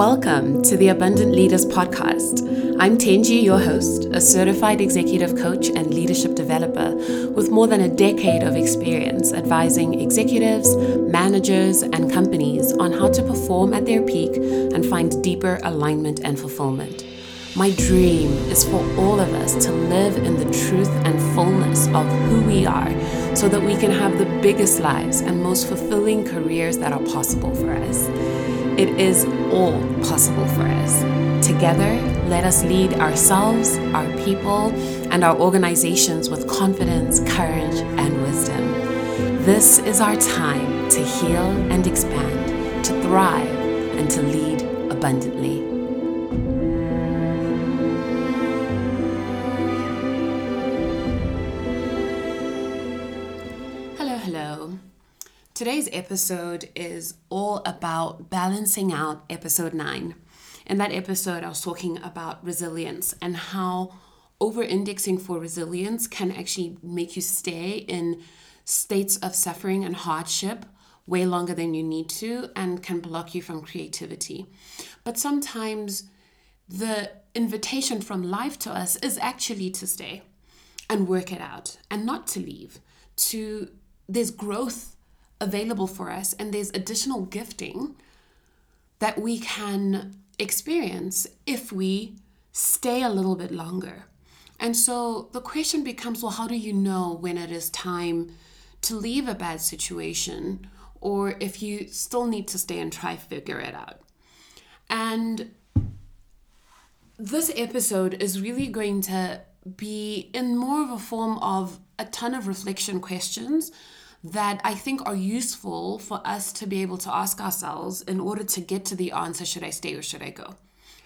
Welcome to the Abundant Leaders Podcast. I'm Tenji, your host, a certified executive coach and leadership developer with more than a decade of experience advising executives, managers, and companies on how to perform at their peak and find deeper alignment and fulfillment. My dream is for all of us to live in the truth and fullness of who we are so that we can have the biggest lives and most fulfilling careers that are possible for us. It is all possible for us. Together, let us lead ourselves, our people, and our organizations with confidence, courage, and wisdom. This is our time to heal and expand, to thrive, and to lead abundantly. Today's episode is all about balancing out episode 9. In that episode, I was talking about resilience and how over indexing for resilience can actually make you stay in states of suffering and hardship way longer than you need to and can block you from creativity. But sometimes the invitation from life to us is actually to stay and work it out and not to leave. To there's growth available for us and there's additional gifting that we can experience if we stay a little bit longer. And so the question becomes well, how do you know when it is time to leave a bad situation or if you still need to stay and try figure it out? And this episode is really going to be in more of a form of a ton of reflection questions that I think are useful for us to be able to ask ourselves in order to get to the answer should I stay or should I go?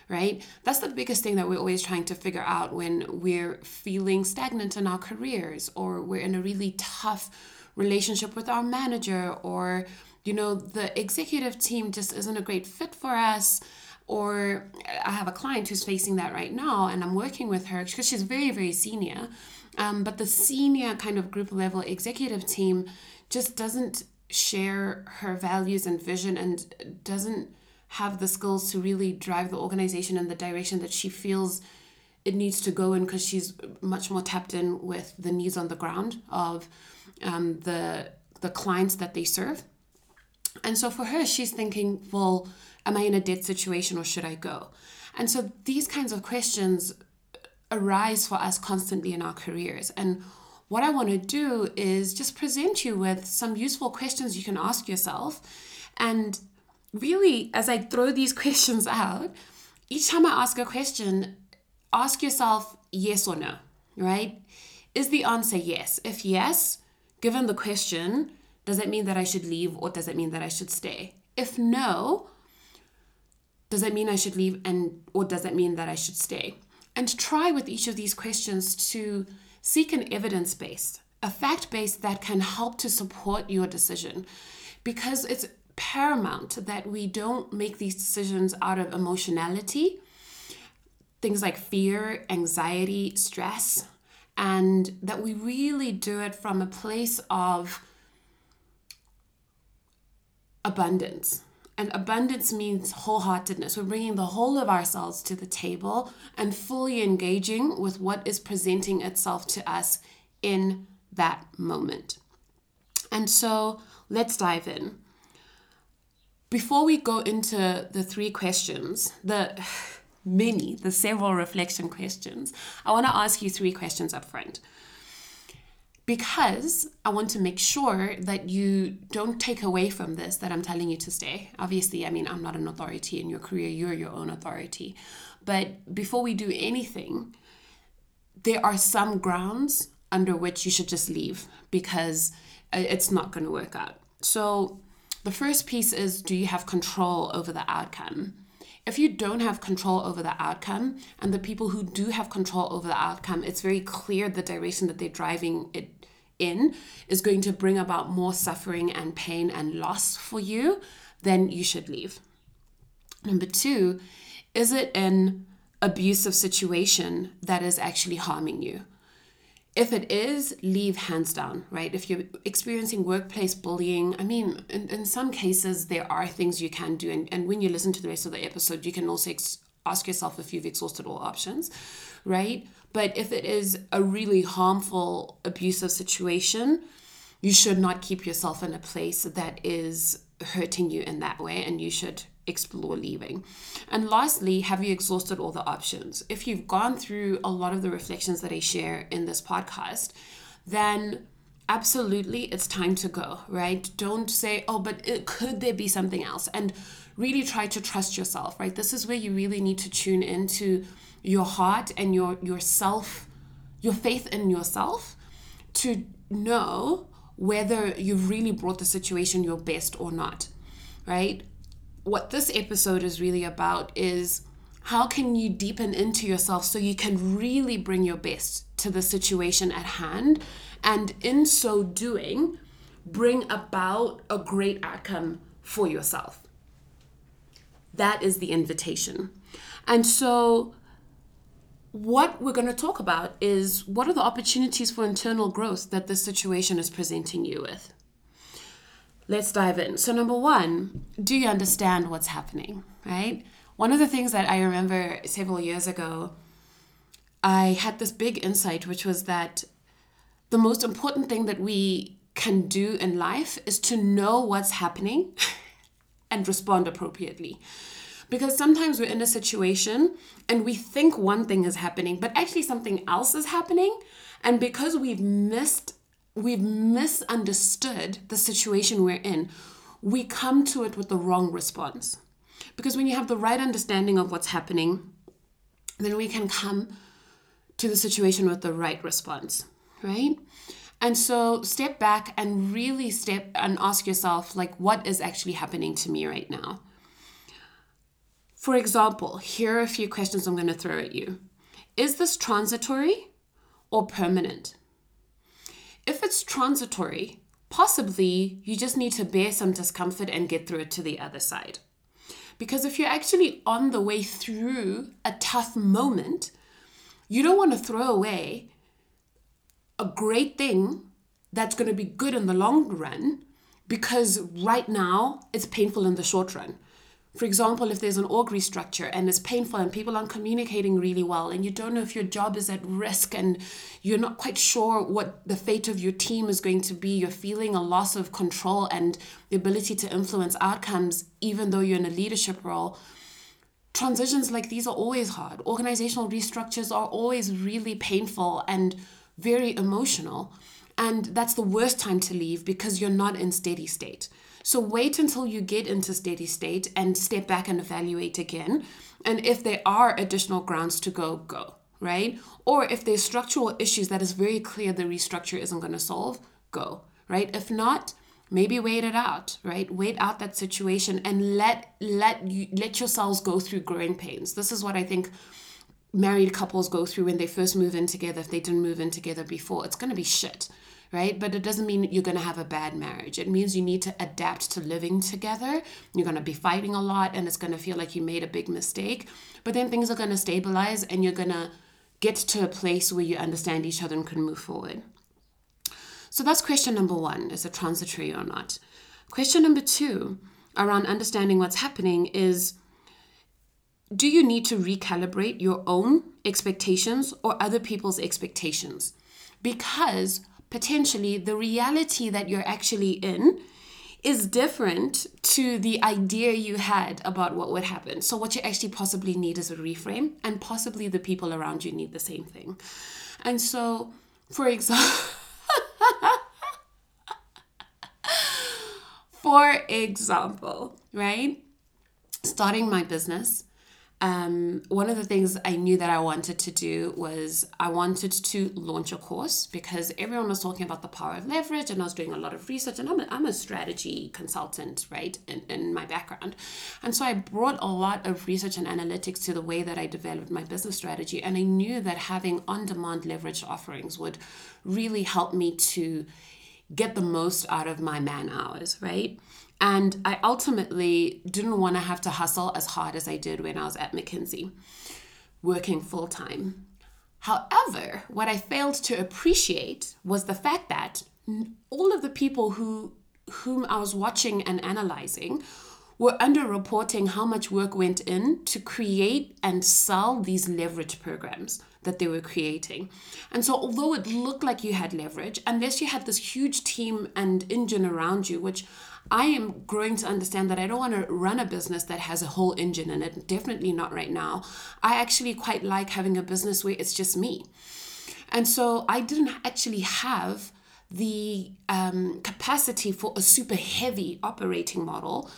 Right? That's the biggest thing that we're always trying to figure out when we're feeling stagnant in our careers or we're in a really tough relationship with our manager or you know the executive team just isn't a great fit for us or I have a client who's facing that right now and I'm working with her because she's very very senior um, but the senior kind of group level executive team just doesn't share her values and vision and doesn't have the skills to really drive the organization in the direction that she feels it needs to go in because she's much more tapped in with the needs on the ground of um, the the clients that they serve. And so for her, she's thinking, well, am I in a dead situation or should I go? And so these kinds of questions arise for us constantly in our careers. And what I want to do is just present you with some useful questions you can ask yourself. And really, as I throw these questions out, each time I ask a question, ask yourself yes or no, right? Is the answer yes? If yes, given the question, does it mean that I should leave or does it mean that I should stay? If no, does it mean I should leave and or does it mean that I should stay? And try with each of these questions to seek an evidence base, a fact base that can help to support your decision. Because it's paramount that we don't make these decisions out of emotionality, things like fear, anxiety, stress, and that we really do it from a place of abundance and abundance means wholeheartedness. We're bringing the whole of ourselves to the table and fully engaging with what is presenting itself to us in that moment. And so let's dive in. Before we go into the three questions, the many, the several reflection questions, I want to ask you three questions up front because I want to make sure that you don't take away from this that I'm telling you to stay. Obviously, I mean, I'm not an authority in your career, you're your own authority. But before we do anything, there are some grounds under which you should just leave because uh, it's not going to work out. So, the first piece is do you have control over the outcome? if you don't have control over the outcome and the people who do have control over the outcome it's very clear the direction that they're driving it in is going to bring about more suffering and pain and loss for you then you should leave number two is it an abusive situation that is actually harming you if it is, leave hands down, right? If you're experiencing workplace bullying, I mean, in, in some cases, there are things you can do. And, and when you listen to the rest of the episode, you can also ex- ask yourself if you've exhausted all options, right? But if it is a really harmful, abusive situation, you should not keep yourself in a place that is hurting you in that way, and you should explore leaving. And lastly, have you exhausted all the options? If you've gone through a lot of the reflections that I share in this podcast, then absolutely it's time to go, right? Don't say, oh, but it, could there be something else? And really try to trust yourself, right? This is where you really need to tune into your heart and your yourself, your faith in yourself to know whether you've really brought the situation your best or not, right? What this episode is really about is how can you deepen into yourself so you can really bring your best to the situation at hand and in so doing bring about a great outcome for yourself that is the invitation and so what we're going to talk about is what are the opportunities for internal growth that this situation is presenting you with. Let's dive in. So, number one, do you understand what's happening, right? One of the things that I remember several years ago, I had this big insight, which was that the most important thing that we can do in life is to know what's happening and respond appropriately. Because sometimes we're in a situation and we think one thing is happening, but actually something else is happening. And because we've missed, we've misunderstood the situation we're in, we come to it with the wrong response. Because when you have the right understanding of what's happening, then we can come to the situation with the right response, right? And so step back and really step and ask yourself, like, what is actually happening to me right now? For example, here are a few questions I'm going to throw at you. Is this transitory or permanent? If it's transitory, possibly you just need to bear some discomfort and get through it to the other side. Because if you're actually on the way through a tough moment, you don't want to throw away a great thing that's going to be good in the long run because right now it's painful in the short run. For example, if there's an org restructure and it's painful and people aren't communicating really well and you don't know if your job is at risk and you're not quite sure what the fate of your team is going to be, you're feeling a loss of control and the ability to influence outcomes, even though you're in a leadership role. Transitions like these are always hard. Organizational restructures are always really painful and very emotional. And that's the worst time to leave because you're not in steady state. So wait until you get into steady state and step back and evaluate again. And if there are additional grounds to go, go, right? Or if there's structural issues that is very clear the restructure isn't going to solve, go, right? If not, maybe wait it out right wait out that situation and let let you let yourselves go through growing pains this is what i think married couples go through when they first move in together if they didn't move in together before it's going to be shit right? But it doesn't mean you're going to have a bad marriage. It means you need to adapt to living together. You're going to be fighting a lot and it's going to feel like you made a big mistake. But then things are going to stabilize and you're going to get to a place where you understand each other and can move forward. So that's question number one is it transitory or not? Question number two around understanding what's happening is do you need to recalibrate your own expectations or other people's expectations? Because potentially the reality that you're actually in is different to the idea you had about what would happen. So, what you actually possibly need is a reframe, and possibly the people around you need the same thing. And so, for example, for example, right? Starting my business, um, one of the things I knew that I wanted to do was I wanted to launch a course because everyone was talking about the power of leverage, and I was doing a lot of research. And I'm a, I'm a strategy consultant, right, in, in my background. And so I brought a lot of research and analytics to the way that I developed my business strategy. And I knew that having on demand leverage offerings would really help me to get the most out of my man hours, right? And I ultimately didn't want to have to hustle as hard as I did when I was at McKinsey, working full time. However, what I failed to appreciate was the fact that all of the people who whom I was watching and analyzing were underreporting how much work went in to create and sell these leverage programs that they were creating. And so, although it looked like you had leverage, unless you had this huge team and engine around you, which I am growing to understand that I don't want to run a business that has a whole engine in it, definitely not right now. I actually quite like having a business where it's just me. And so, I didn't actually have the um, capacity for a super heavy operating model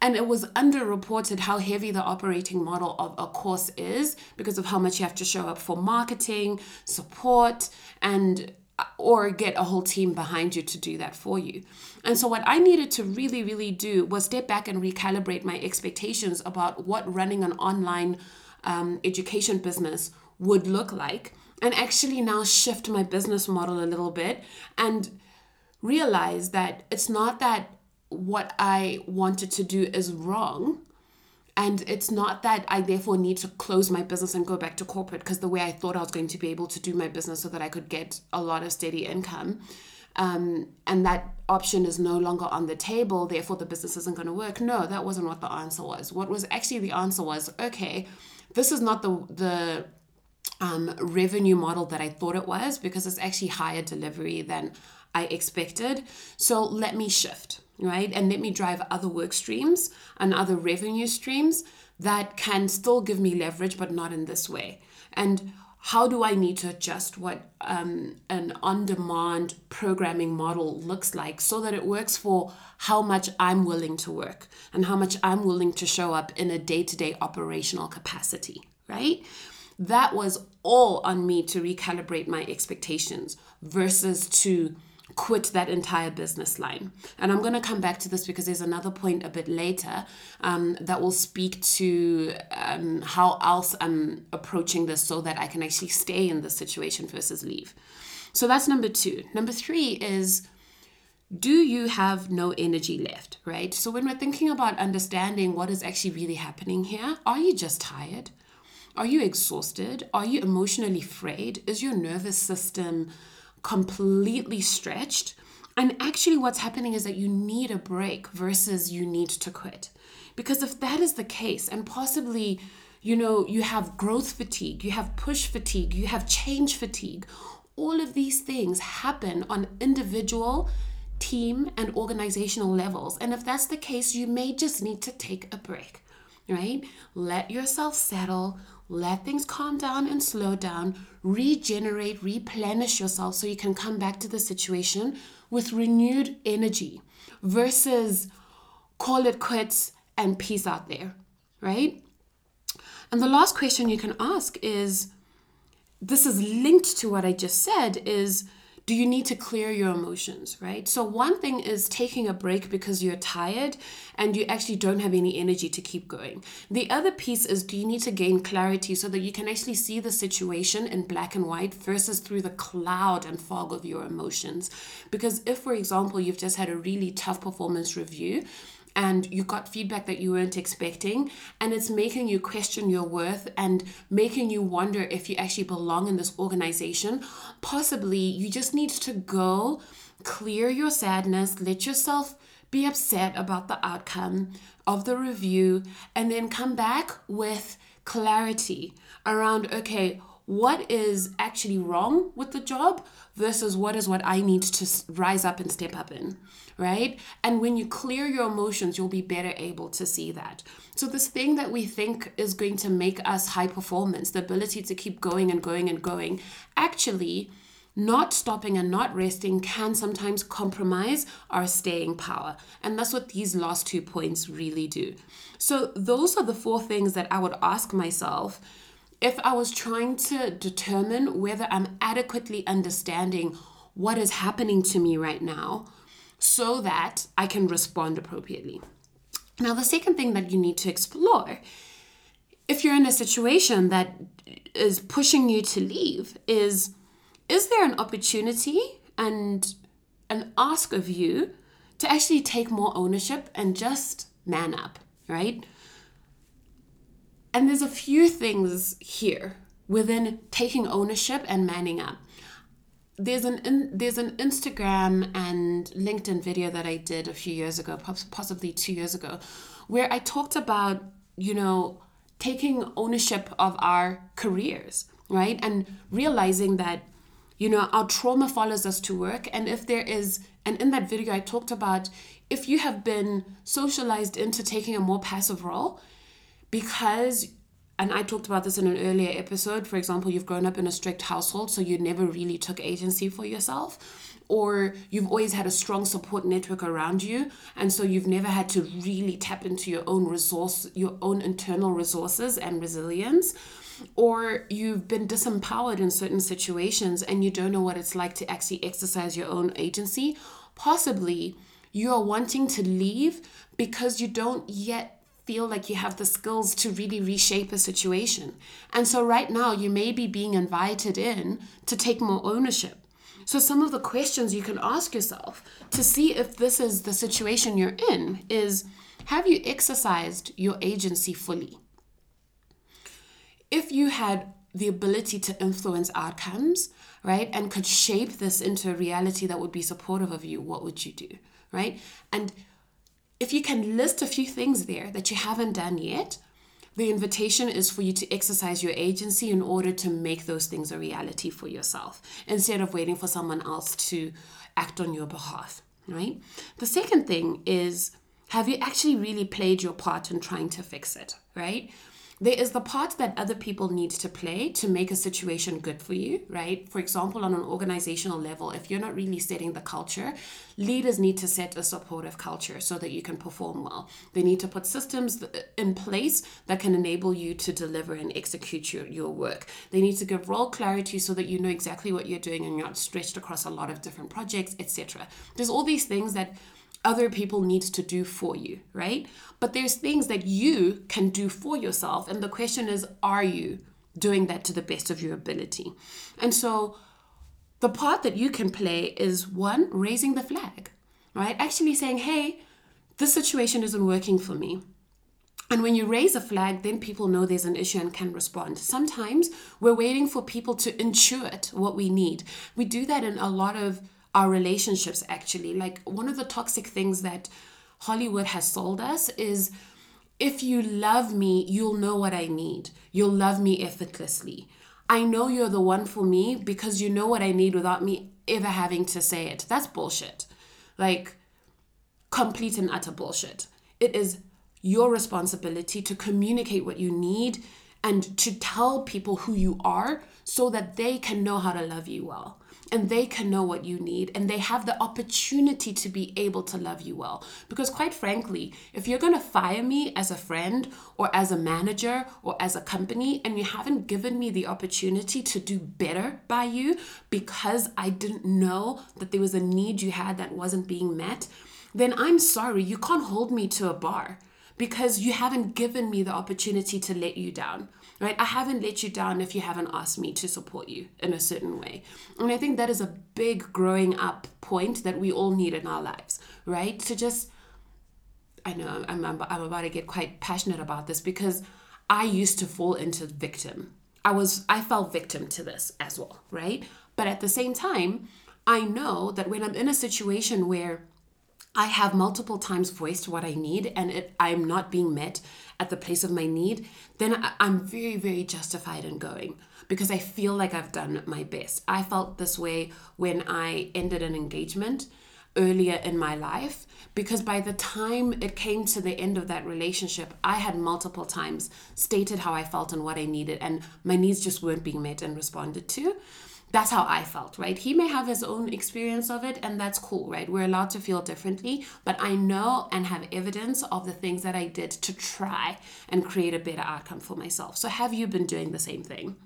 and it was underreported how heavy the operating model of a course is because of how much you have to show up for marketing, support, and or get a whole team behind you to do that for you. And so, what I needed to really, really do was step back and recalibrate my expectations about what running an online um, education business would look like, and actually now shift my business model a little bit and realize that it's not that what I wanted to do is wrong. And it's not that I therefore need to close my business and go back to corporate because the way I thought I was going to be able to do my business so that I could get a lot of steady income. Um, and that option is no longer on the table, therefore the business isn't going to work. No, that wasn't what the answer was. What was actually the answer was okay, this is not the, the um, revenue model that I thought it was because it's actually higher delivery than I expected. So let me shift right? And let me drive other work streams and other revenue streams that can still give me leverage, but not in this way. And how do I need to adjust what um, an on demand programming model looks like so that it works for how much I'm willing to work and how much I'm willing to show up in a day to day operational capacity, right? That was all on me to recalibrate my expectations versus to quit that entire business line. And I'm going to come back to this because there's another point a bit later um, that will speak to um, how else I'm approaching this so that I can actually stay in this situation versus leave. So that's number two. Number three is do you have no energy left, right? So when we're thinking about understanding what is actually really happening here, are you just tired? Are you exhausted? Are you emotionally frayed? Is your nervous system completely stretched. And actually, what's happening is that you need a break versus you need to quit. Because if that is the case, and possibly, you know, you have growth fatigue, you have push fatigue, you have change fatigue, all of these things happen on individual, team, and organizational levels. And if that's the case, you may just need to take a break, right? Let yourself settle, let things calm down and slow down, regenerate, replenish yourself so you can come back to the situation with renewed energy versus call it quits and peace out there, right? And the last question you can ask is this is linked to what I just said is do you need to clear your emotions, right? So, one thing is taking a break because you're tired and you actually don't have any energy to keep going. The other piece is do you need to gain clarity so that you can actually see the situation in black and white versus through the cloud and fog of your emotions? Because if, for example, you've just had a really tough performance review, and you got feedback that you weren't expecting and it's making you question your worth and making you wonder if you actually belong in this organization. Possibly you just need to go clear your sadness let yourself be upset about the outcome of the review and then come back with clarity around okay what is actually wrong with the job versus what is what I need to rise up and step up in, right? And when you clear your emotions, you'll be better able to see that. So, this thing that we think is going to make us high performance, the ability to keep going and going and going, actually, not stopping and not resting can sometimes compromise our staying power. And that's what these last two points really do. So, those are the four things that I would ask myself if I was trying to determine whether I'm adequately understanding what is happening to me right now so that I can respond appropriately. Now, the second thing that you need to explore if you're in a situation that is pushing you to leave is is there an opportunity and an ask of you to actually take more ownership and just man up, right? And there's a few things here within taking ownership and manning up. There's an in, there's an Instagram and LinkedIn video that I did a few years ago, possibly two years ago, where I talked about you know taking ownership of our careers, right, and realizing that you know our trauma follows us to work, and if there is, and in that video I talked about if you have been socialized into taking a more passive role because and I talked about this in an earlier episode. For example, you've grown up in a strict household, so you never really took agency for yourself, or you've always had a strong support network around you, and so you've never had to really tap into your own resource, your own internal resources and resilience, or you've been disempowered in certain situations and you don't know what it's like to actually exercise your own agency. Possibly you are wanting to leave because you don't yet feel like you have the skills to really reshape a situation. And so, right now, you may be being invited in to take more ownership. So, some of the questions you can ask yourself to see if this is the situation you're in is Have you exercised your agency fully? If you had the ability to influence outcomes, right, and could shape this into a reality that would be supportive of you, what would you do, right? And if you can list a few things there that you haven't done yet, the invitation is for you to exercise your agency in order to make those things a reality for yourself instead of waiting for someone else to act on your behalf, right? The second thing is have you actually really played your part in trying to fix it, right? There is the part that other people need to play to make a situation good for you, right? For example, on an organizational level, if you're not really setting the culture, leaders need to set a supportive culture so that you can perform well. They need to put systems uh, in place that can enable you to deliver and execute your, your work. They need to give role clarity so that you know exactly what you're doing and you're not stretched across a lot of different projects, etc. There's all these things that other people need to do for you, right? But there's things that you can do for yourself. And the question is, are you doing that to the best of your ability? And so the part that you can play is one, raising the flag, right? Actually saying, hey, this situation isn't working for me. And when you raise a flag, then people know there's an issue and can respond. Sometimes we're waiting for people to intuit what we need. We do that in a lot of our relationships actually. Like one of the toxic things that hollywood has sold us is if you love me you'll know what i need. You'll love me effortlessly. I know you're the one for me because you know what i need without me ever having to say it. That's bullshit. Like complete and utter bullshit. It is your responsibility to communicate what you need and to tell people who you are so that they can know how to love you well and they can know what you need and they have the opportunity to be able to love you well. Because, quite frankly, if you're going to fire me as a friend or as a manager or as a company and you haven't given me the opportunity to do better by you because I didn't know that there was a need you had that wasn't being met, then I'm sorry, you can't hold me to a bar because you haven't given me the opportunity to let you down right? I haven't let you down if you haven't asked me to support you in a certain way. And I think that is a big growing up point that we all need in our lives, right? To just, I know I'm, I'm, I'm about to get quite passionate about this because I used to fall into victim. I was, I fell victim to this as well, right? But at the same time, I know that when I'm in a situation where I have multiple times voiced what I need and it, I'm not being met at the place of my need, then I'm very, very justified in going because I feel like I've done my best. I felt this way when I ended an engagement earlier in my life because by the time it came to the end of that relationship, I had multiple times stated how I felt and what I needed, and my needs just weren't being met and responded to that's how I felt, right? He may have his own experience of it, and that's cool, right? We're allowed to feel differently, but I know and have evidence of the things that I did to try and create a better outcome for myself. So, have you been doing the same thing?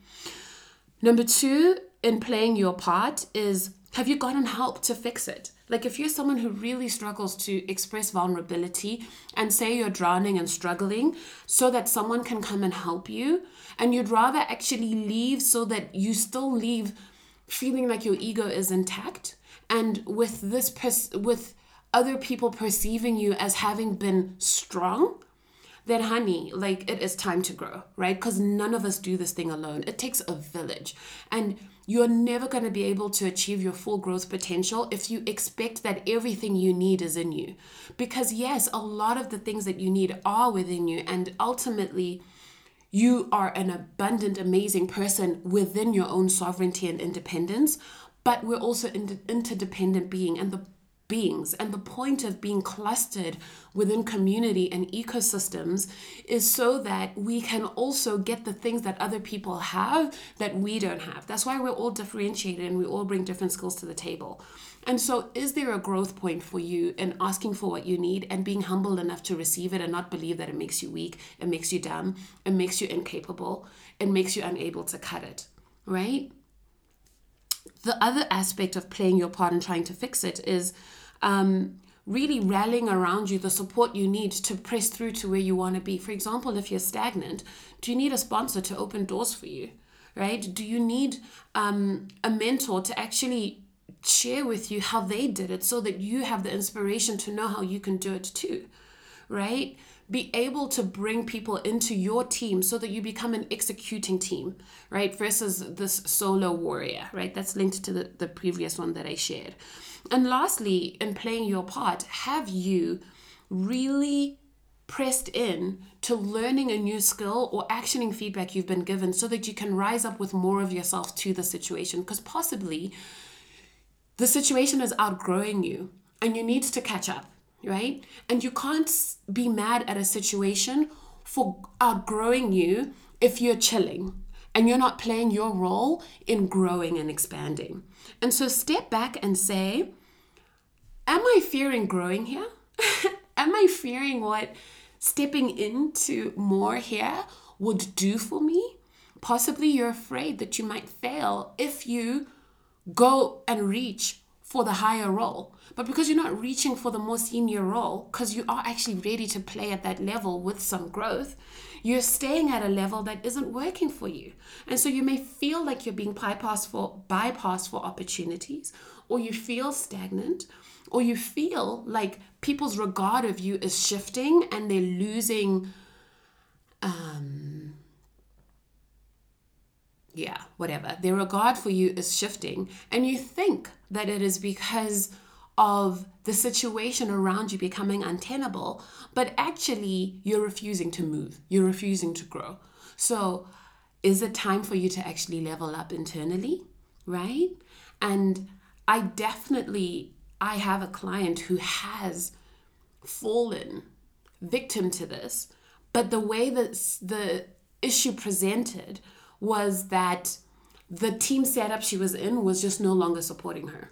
Number two, in playing your part, is have you gotten help to fix it? Like, if you're someone who really struggles to express vulnerability and say you're drowning and struggling so that someone can come and help you, and you'd rather actually leave so that you still leave feeling like your ego is intact and with this pers- with other people perceiving you as having been strong then honey, like it is time to grow, right? Because none of us do this thing alone. It takes a village. And you're never going to be able to achieve your full growth potential if you expect that everything you need is in you. Because, yes, a lot of the things that you need are within you. And ultimately, you are an abundant, amazing person within your own sovereignty and independence. But we're also an interdependent being. And the beings. And the point of being clustered within community and ecosystems is so that we can also get the things that other people have that we don't have. That's why we're all differentiated and we all bring different skills to the table. And so, is there a growth point for you in asking for what you need and being humble enough to receive it and not believe that it makes you weak, it makes you dumb, it makes you incapable, it makes you unable to cut it, right? The other aspect of playing your part and trying to fix it is um, really rallying around you the support you need to press through to where you want to be. For example, if you're stagnant, do you need a sponsor to open doors for you? Right? Do you need um, a mentor to actually share with you how they did it so that you have the inspiration to know how you can do it too? Right? Be able to bring people into your team so that you become an executing team, right? Versus this solo warrior, right? That's linked to the, the previous one that I shared. And lastly, in playing your part, have you really pressed in to learning a new skill or actioning feedback you've been given so that you can rise up with more of yourself to the situation? Because possibly the situation is outgrowing you and you need to catch up, right? And you can't be mad at a situation for outgrowing you if you're chilling and you're not playing your role in growing and expanding. And so step back and say, Am I fearing growing here? Am I fearing what stepping into more here would do for me? Possibly you're afraid that you might fail if you go and reach for the higher role. But because you're not reaching for the more senior role, because you are actually ready to play at that level with some growth, you're staying at a level that isn't working for you. And so you may feel like you're being bypassed for bypassed for opportunities, or you feel stagnant, or you feel like people's regard of you is shifting and they're losing um yeah, whatever. Their regard for you is shifting, and you think that it is because of the situation around you becoming untenable, but actually you're refusing to move, you're refusing to grow. So, is it time for you to actually level up internally, right? And I definitely I have a client who has fallen victim to this, but the way that the issue presented was that the team setup she was in was just no longer supporting her.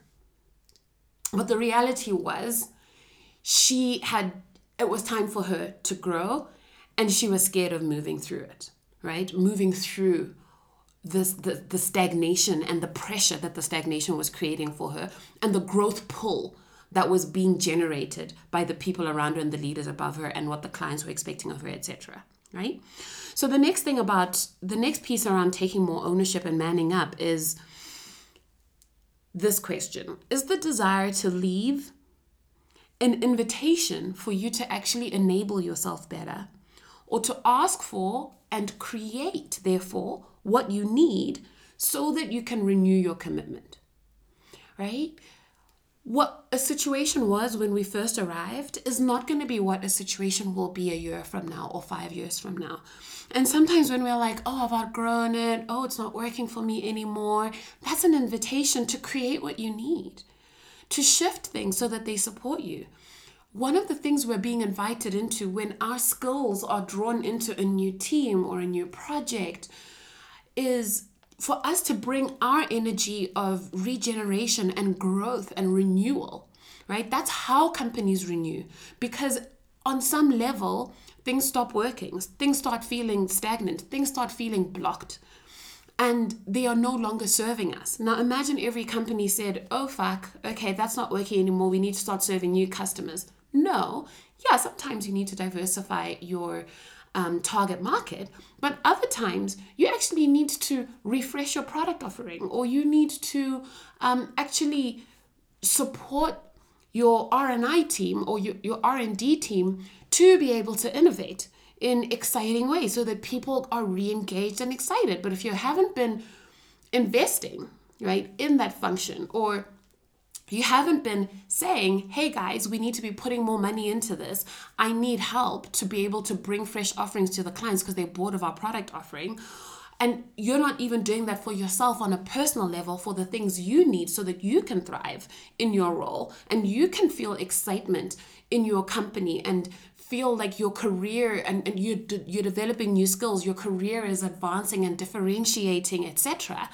But the reality was, she had, it was time for her to grow, and she was scared of moving through it, right? Moving through this, the, the stagnation and the pressure that the stagnation was creating for her, and the growth pull that was being generated by the people around her and the leaders above her, and what the clients were expecting of her, etc. Right? So, the next thing about the next piece around taking more ownership and manning up is this question Is the desire to leave an invitation for you to actually enable yourself better or to ask for and create, therefore, what you need so that you can renew your commitment? Right? What a situation was when we first arrived is not going to be what a situation will be a year from now or five years from now. And sometimes when we're like, oh, I've outgrown it, oh, it's not working for me anymore, that's an invitation to create what you need, to shift things so that they support you. One of the things we're being invited into when our skills are drawn into a new team or a new project is for us to bring our energy of regeneration and growth and renewal, right? That's how companies renew because on some level, things stop working, things start feeling stagnant, things start feeling blocked, and they are no longer serving us. Now, imagine every company said, oh, fuck, okay, that's not working anymore. We need to start serving new customers. No, yeah, sometimes you need to diversify your um, target market, but other times you actually need to refresh your product offering or you need to um, actually support your R&I team or your, your R&D team to be able to innovate in exciting ways so that people are re-engaged and excited. But if you haven't been investing right in that function or you haven't been saying, hey guys, we need to be putting more money into this. I need help to be able to bring fresh offerings to the clients because they're bored of our product offering. And you're not even doing that for yourself on a personal level for the things you need so that you can thrive in your role and you can feel excitement in your company and feel like your career and, and you're, you're developing new skills, your career is advancing and differentiating, etc.,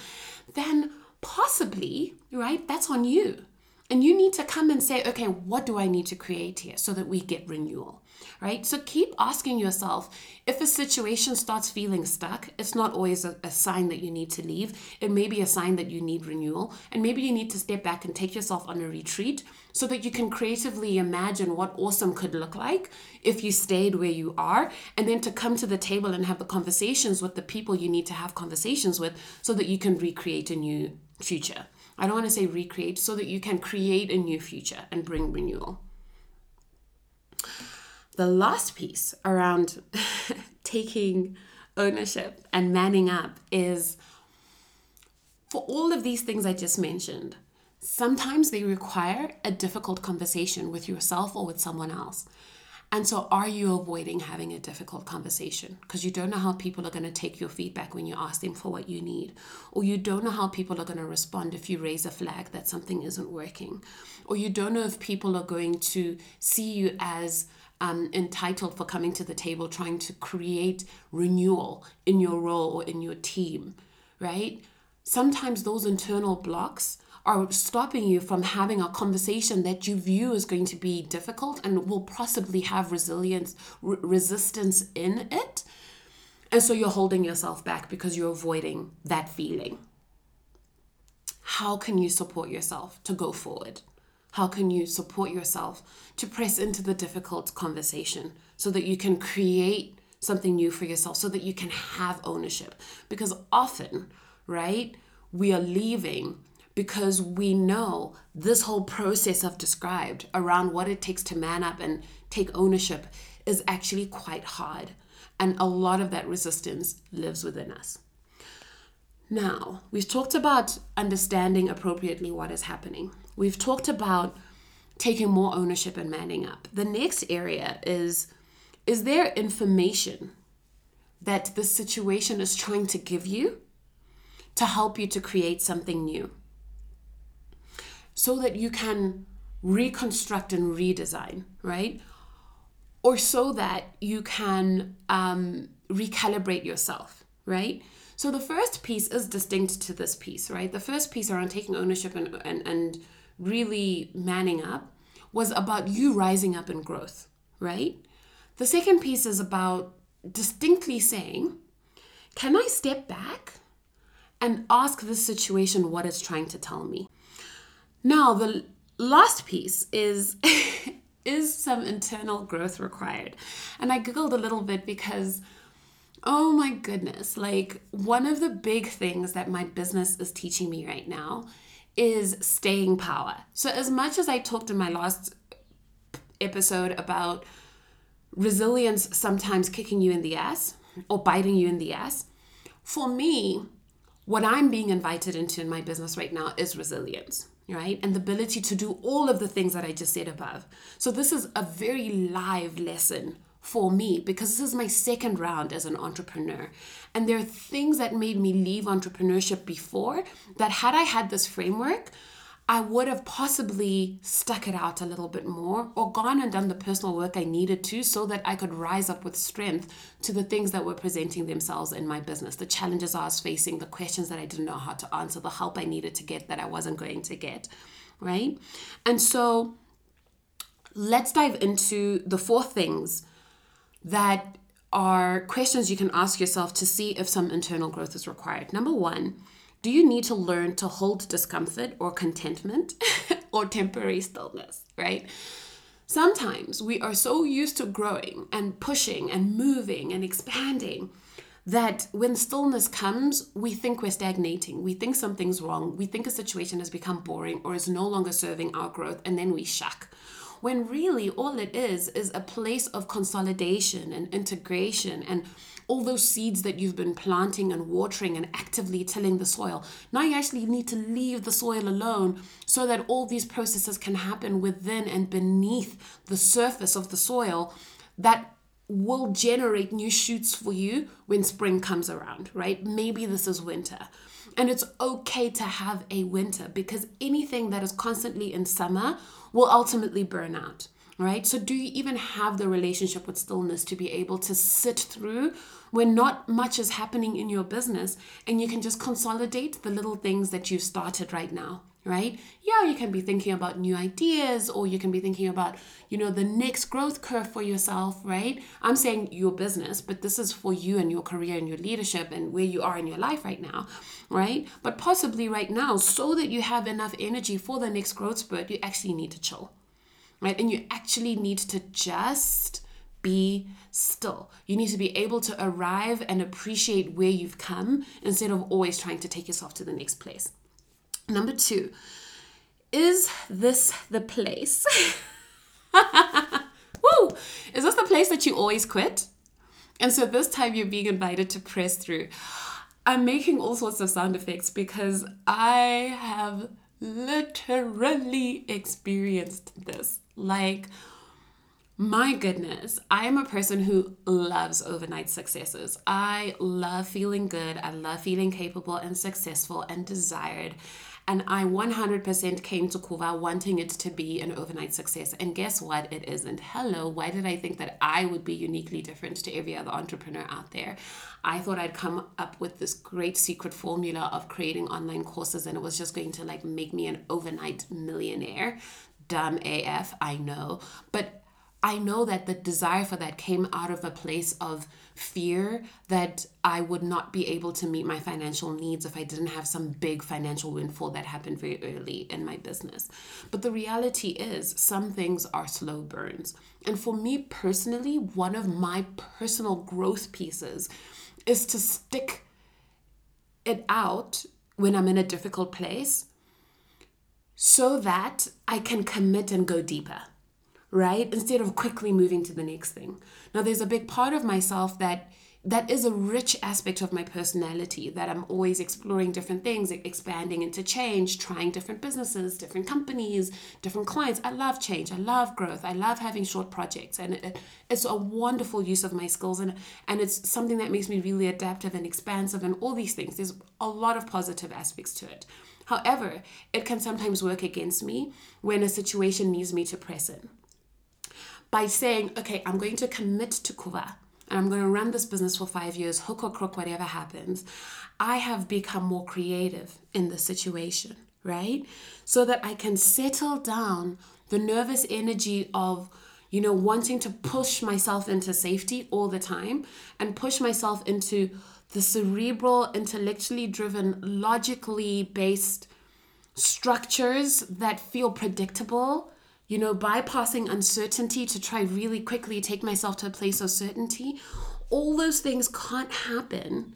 then possibly, right, that's on you and you need to come and say, okay, what do I need to create here so that we get renewal, right? So keep asking yourself if a situation starts feeling stuck, it's not always a, a, sign that you need to leave. It may be a sign that you need renewal. And maybe you need to step back and take yourself on a retreat so that you can creatively imagine what awesome could look like if you stayed where you are. And then to come to the table and have the conversations with the people you need to have conversations with so that you can recreate a new future. I don't want to say recreate, so that you can create a new future and bring renewal. The last piece around taking ownership and manning up is for all of these things I just mentioned, sometimes they require a difficult conversation with yourself or with someone else. And so, are you avoiding having a difficult conversation? Because you don't know how people are going to take your feedback when you ask them for what you need. Or you don't know how people are going to respond if you raise a flag that something isn't working. Or you don't know if people are going to see you as um, entitled for coming to the table, trying to create renewal in your role or in your team, right? Sometimes those internal blocks are stopping you from having a conversation that you view is going to be difficult and will possibly have resilience r- resistance in it. And so you're holding yourself back because you're avoiding that feeling. How can you support yourself to go forward? How can you support yourself to press into the difficult conversation so that you can create something new for yourself so that you can have ownership? Because often right we are leaving because we know this whole process I've described around what it takes to man up and take ownership is actually quite hard. And a lot of that resistance lives within us. Now, we've talked about understanding appropriately what is happening. We've talked about taking more ownership and manning up. The next area is is there information that the situation is trying to give you to help you to create something new? So that you can reconstruct and redesign, right? Or so that you can um, recalibrate yourself, right? So the first piece is distinct to this piece, right? The first piece around taking ownership and, and, and really manning up was about you rising up in growth, right? The second piece is about distinctly saying, can I step back and ask this situation what it's trying to tell me? Now, the last piece is is some internal growth required? And I googled a little bit because oh my goodness, like one of the big things that my business is teaching me right now is staying power. So as much as I talked in my last episode about resilience sometimes kicking you in the ass or biting you in the ass, for me, what I'm being invited into in my business right now is resilience right? And the ability to do all of the things that I just said above. So, this is a very live lesson for me because this is my second round as an entrepreneur. And there are things that made me leave entrepreneurship before that, had I had this framework, I would have possibly stuck it out a little bit more or gone and done the personal work I needed to so that I could rise up with strength to the things that were presenting themselves in my business, the challenges I was facing, the questions that I didn't know how to answer, the help I needed to get that I wasn't going to get, right? And so let's dive into the four things that are questions you can ask yourself to see if some internal growth is required. Number one, do you need to learn to hold discomfort or contentment or temporary stillness, right? Sometimes we are so used to growing and pushing and moving and expanding that when stillness comes, we think we're stagnating. We think something's wrong. We think a situation has become boring or is no longer serving our growth, and then we shuck. when really all it is is a place of consolidation and integration and all those seeds that you've been planting and watering and actively tilling the soil. Now you actually need to leave the soil alone so that all these processes can happen within and beneath the surface of the soil that will generate new shoots for you when spring comes around, right? Maybe this is winter. And it's okay to have a winter because anything that is constantly in summer will ultimately burn out, right? So, do you even have the relationship with stillness to be able to sit through when not much is happening in your business and you can just consolidate the little things that you've started right now? right? Yeah, you can be thinking about new ideas or you can be thinking about, you know, the next growth curve for yourself, right? I'm saying your business, but this is for you and your career and your leadership and where you are in your life right now, right? But possibly right now, so that you have enough energy for the next growth spurt, you actually need to chill, right? And you actually need to just be still. You need to be able to arrive and appreciate where you've come instead of always trying to take yourself to the next place. Number two, is this the place? Woo! Is this the place that you always quit? And so this time you're being invited to press through. I'm making all sorts of sound effects because I have literally experienced this. Like, my goodness, I am a person who loves overnight successes. I love feeling good. I love feeling capable and successful and desired. And I 100% came to Kuva wanting it to be an overnight success. And guess what? It isn't. Hello, why did I think that I would be uniquely different to every other entrepreneur out there? I thought I'd come up with this great secret formula of creating online courses and it was just going to like make me an overnight millionaire. Dumb AF, I know. But I know that the desire for that came out of a place of fear that I would not be able to meet my financial needs if I didn't have some big financial windfall that happened very early in my business. But the reality is, some things are slow burns. And for me personally, one of my personal growth pieces is to stick it out when I'm in a difficult place so that I can commit and go deeper right? Instead of quickly moving to the next thing. Now, there's a big part of myself that that is a rich aspect of my personality that I'm always exploring different things, expanding into change, trying different businesses, different companies, different clients. I love change. I love growth. I love having short projects. And it, it's a wonderful use of my skills. And, and it's something that makes me really adaptive and expansive and all these things. There's a lot of positive aspects to it. However, it can sometimes work against me when a situation needs me to press in by saying, okay, I'm going to commit to Kuva and I'm going to run this business for five years, hook or crook, whatever happens, I have become more creative in the situation, right? So that I can settle down the nervous energy of, you know, wanting to push myself into safety all the time and push myself into the cerebral, intellectually driven, logically based structures that feel predictable you know, bypassing uncertainty to try really quickly take myself to a place of certainty, all those things can't happen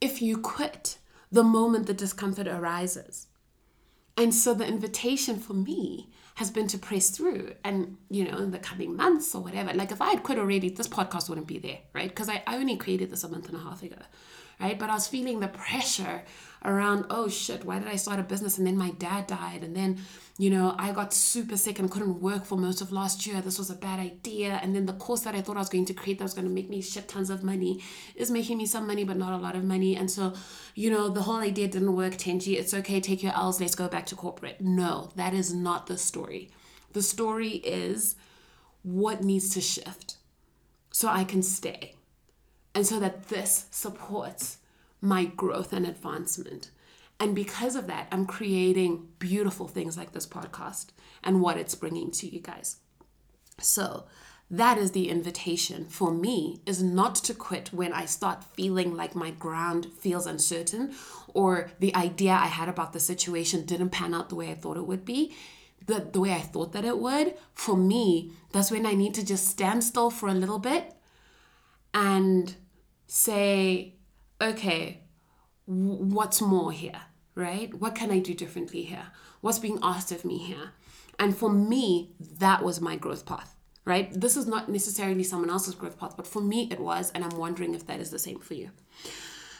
if you quit the moment the discomfort arises. And so the invitation for me has been to press through and, you know, in the coming months or whatever. Like if I had quit already, this podcast wouldn't be there, right? Because I, only created this a month and a half ago, right? But I was feeling the pressure around, oh shit, why did I start a business? And then my dad died. And then, you know, I got super sick and couldn't work for most of last year. This was a bad idea. And then the course that I thought I was going to create that was going to make me shit tons of money is making me some money, but not a lot of money. And so, you know, the whole idea didn't work, Tenji. It's okay, take your L's, let's go back to corporate. No, that is not the story. The story is what needs to shift so I can stay. And so that this supports my growth and advancement. And because of that, I'm creating beautiful things like this podcast and what it's bringing to you guys. So, that is the invitation for me is not to quit when I start feeling like my ground feels uncertain or the idea I had about the situation didn't pan out the way I thought it would be, the, the way I thought that it would. For me, that's when I need to just stand still for a little bit and say, okay, what's more here, right? What can I do differently here? What's being asked of me here? And for me, that was my growth path, right? This is not necessarily someone else's growth path, but for me, it was. And I'm wondering if that is the same for you.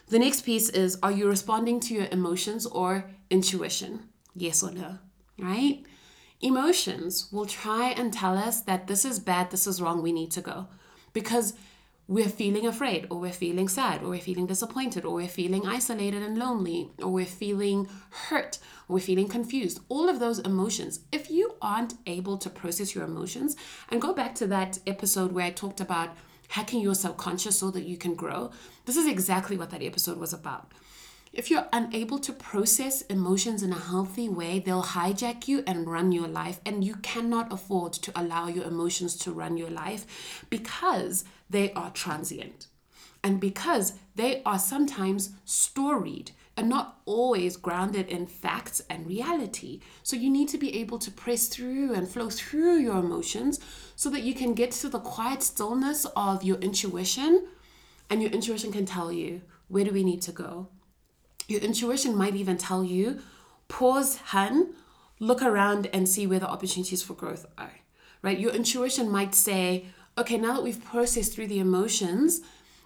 The next piece is Are you responding to your emotions or intuition? Yes or no, right? Emotions will try and tell us that this is bad, this is wrong, we need to go. Because we're feeling afraid, or we're feeling sad, or we're feeling disappointed, or we're feeling isolated and lonely, or we're feeling hurt, or we're feeling confused. All of those emotions, if you aren't able to process your emotions, and go back to that episode where I talked about hacking your subconscious so that you can grow, this is exactly what that episode was about. If you're unable to process emotions in a healthy way, they'll hijack you and run your life. And you cannot afford to allow your emotions to run your life because they are transient and because they are sometimes storied and not always grounded in facts and reality. So you need to be able to press through and flow through your emotions so that you can get to the quiet stillness of your intuition and your intuition can tell you where do we need to go your intuition might even tell you pause, hun, look around and see where the opportunities for growth are, right? Your intuition might say, okay, now that we've processed through the emotions,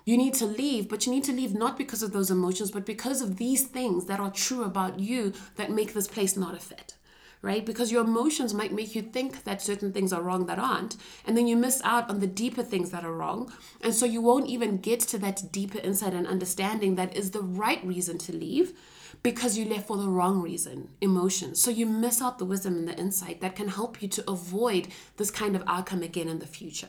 you need to leave, but you need to leave not because of those emotions, but because of these things that are true about you that make this place not a fit right? Because your emotions might make you think that certain things are wrong that aren't. And then you miss out on the deeper things that are wrong. And so you won't even get to that deeper insight and understanding that is the right reason to leave because you left for the wrong reason, emotions. So you miss out the wisdom and the insight that can help you to avoid this kind of outcome again in the future,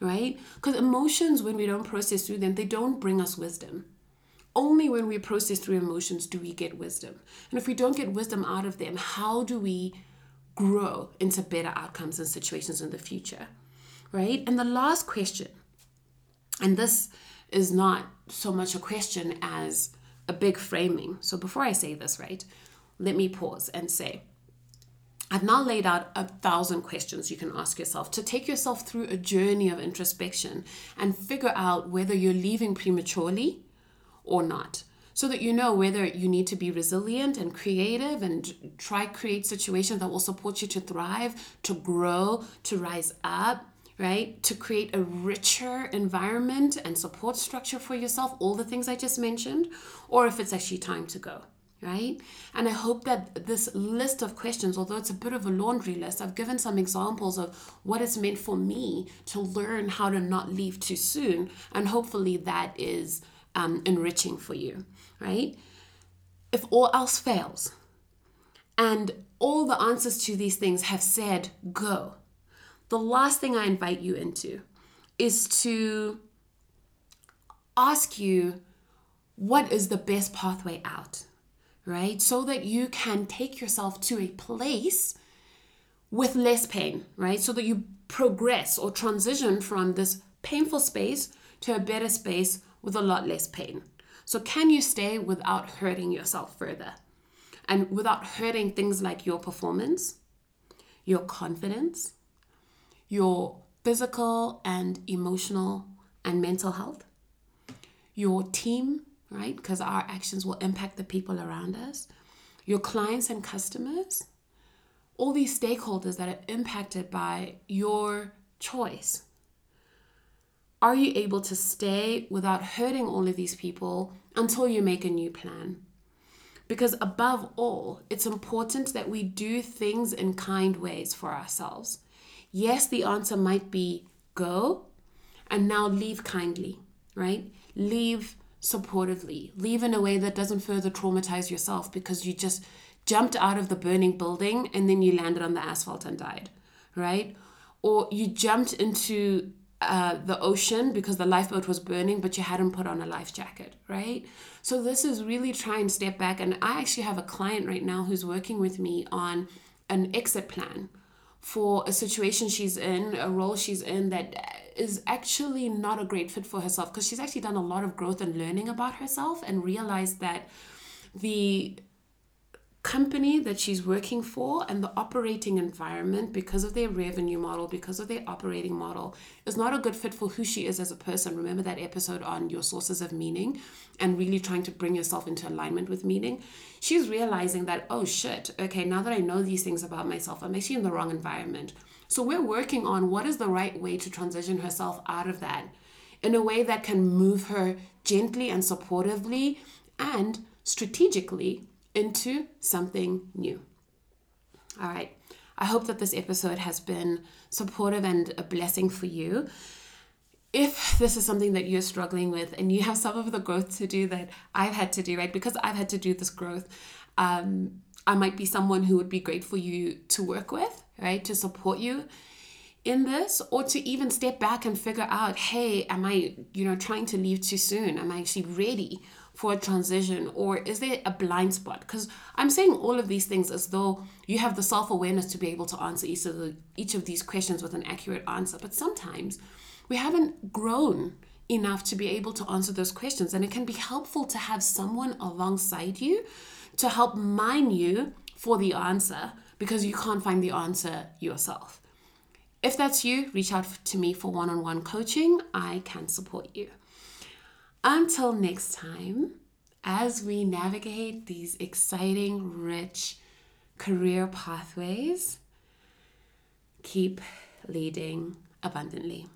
right? Because emotions, when we don't process through them, they don't bring us wisdom only when we process through emotions do we get wisdom. And if we don't get wisdom out of them, how do we grow into better outcomes and situations in the future? Right? And the last question, and this is not so much a question as a big framing. So before I say this, right, let me pause and say, I've now laid out a thousand questions you can ask yourself to take yourself through a journey of introspection and figure out whether you're leaving prematurely or not so that you know whether you need to be resilient and creative and try create situations that will support you to thrive to grow to rise up right? To create a richer environment and support structure for yourself all the things i just mentioned or if it's actually time to go right? And I hope that this list of questions, although it's a bit of a laundry list, I've given some examples of what it's meant for me to learn how to not leave too soon. And hopefully that is um, enriching for you, right? If all else fails and all the answers to these things have said go, the last thing I invite you into is to ask you what is the best pathway out, right? So that you can take yourself to a place with less pain, right? So that you progress or transition from this painful space to a better space with a lot less pain. So, can you stay without hurting yourself further and without hurting things like your performance, your confidence, your physical and emotional and mental health, your team, right? Because our actions will impact the people around us, your clients and customers, all these stakeholders that are impacted by your choice are you able to stay without hurting all of these people until you make a new plan? Because above all, it's important that we do things in kind ways for ourselves. Yes, the answer might be go and now leave kindly, right? Leave supportively. Leave in a way that doesn't further traumatize yourself because you just jumped out of the burning building and then you landed on the asphalt and died, right? Or you jumped into uh, the ocean because the lifeboat was burning, but you hadn't put on a life jacket, right? So this is really try and step back. And I actually have a client right now who's working with me on an exit plan for a situation she's in, a role she's in that is actually not a great fit for herself because she's actually done a lot of growth and learning about herself and realized that the company that she's working for and the operating environment because of their revenue model, because of their operating model, is not a good fit for who she is as a person. Remember that episode on your sources of meaning and really trying to bring yourself into alignment with meaning? She's realizing that, oh shit, okay, now that I know these things about myself, I'm actually in the wrong environment. So we're working on what is the right way to transition herself out of that in a way that can move her gently and supportively and strategically into something new. All right. I hope that this episode has been supportive and a blessing for you. If this is something that you're struggling with and you have some of the growth to do that I've had to do, right? Because I've had to do this growth, um, I might be someone who would be great for you to work with, right? To support you in this or to even step back and figure out hey am i you know trying to leave too soon am i actually ready for a transition or is there a blind spot? Because i'm saying all of these things as though you have the self-awareness to be able to answer each of the each of these questions with an accurate answer. But sometimes we haven't grown enough to be able to answer those questions. And it can be helpful to have someone alongside you to help mine you for the answer because you can't find the answer yourself. If that's you reach out to me for one-on-one coaching. I can support you until next time, as we navigate these exciting, rich career pathways, keep leading abundantly.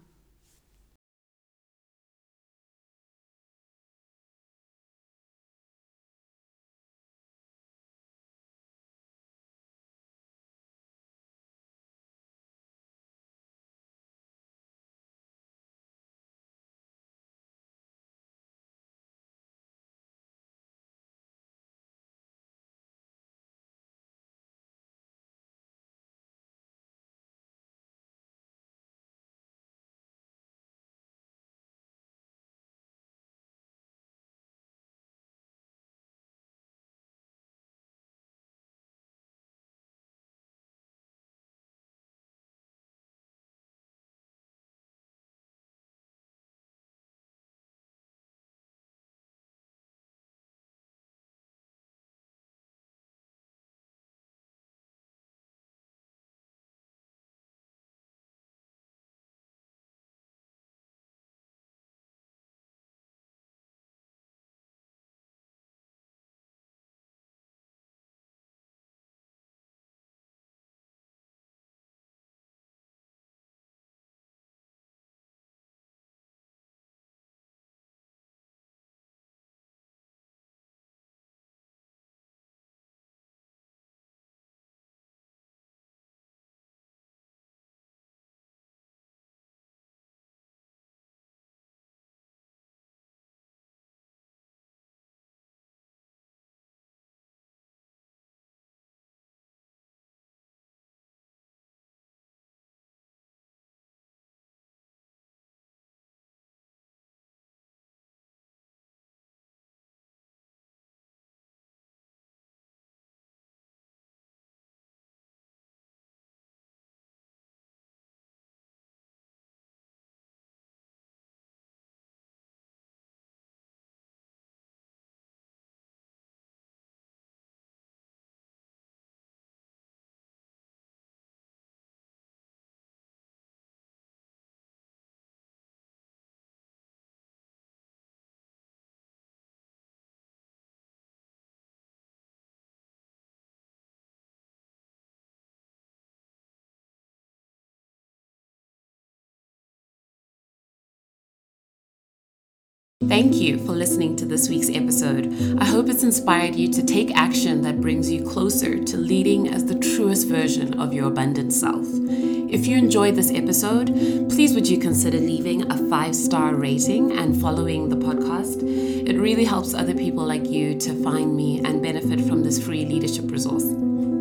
Thank you for listening to this week's episode. I hope it's inspired you to take action that brings you closer to leading as the truest version of your abundant self. If you enjoyed this episode, please would you consider leaving a five star rating and following the podcast? It really helps other people like you to find me and benefit from this free leadership resource.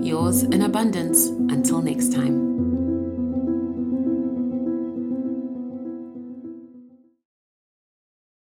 Yours in abundance. Until next time.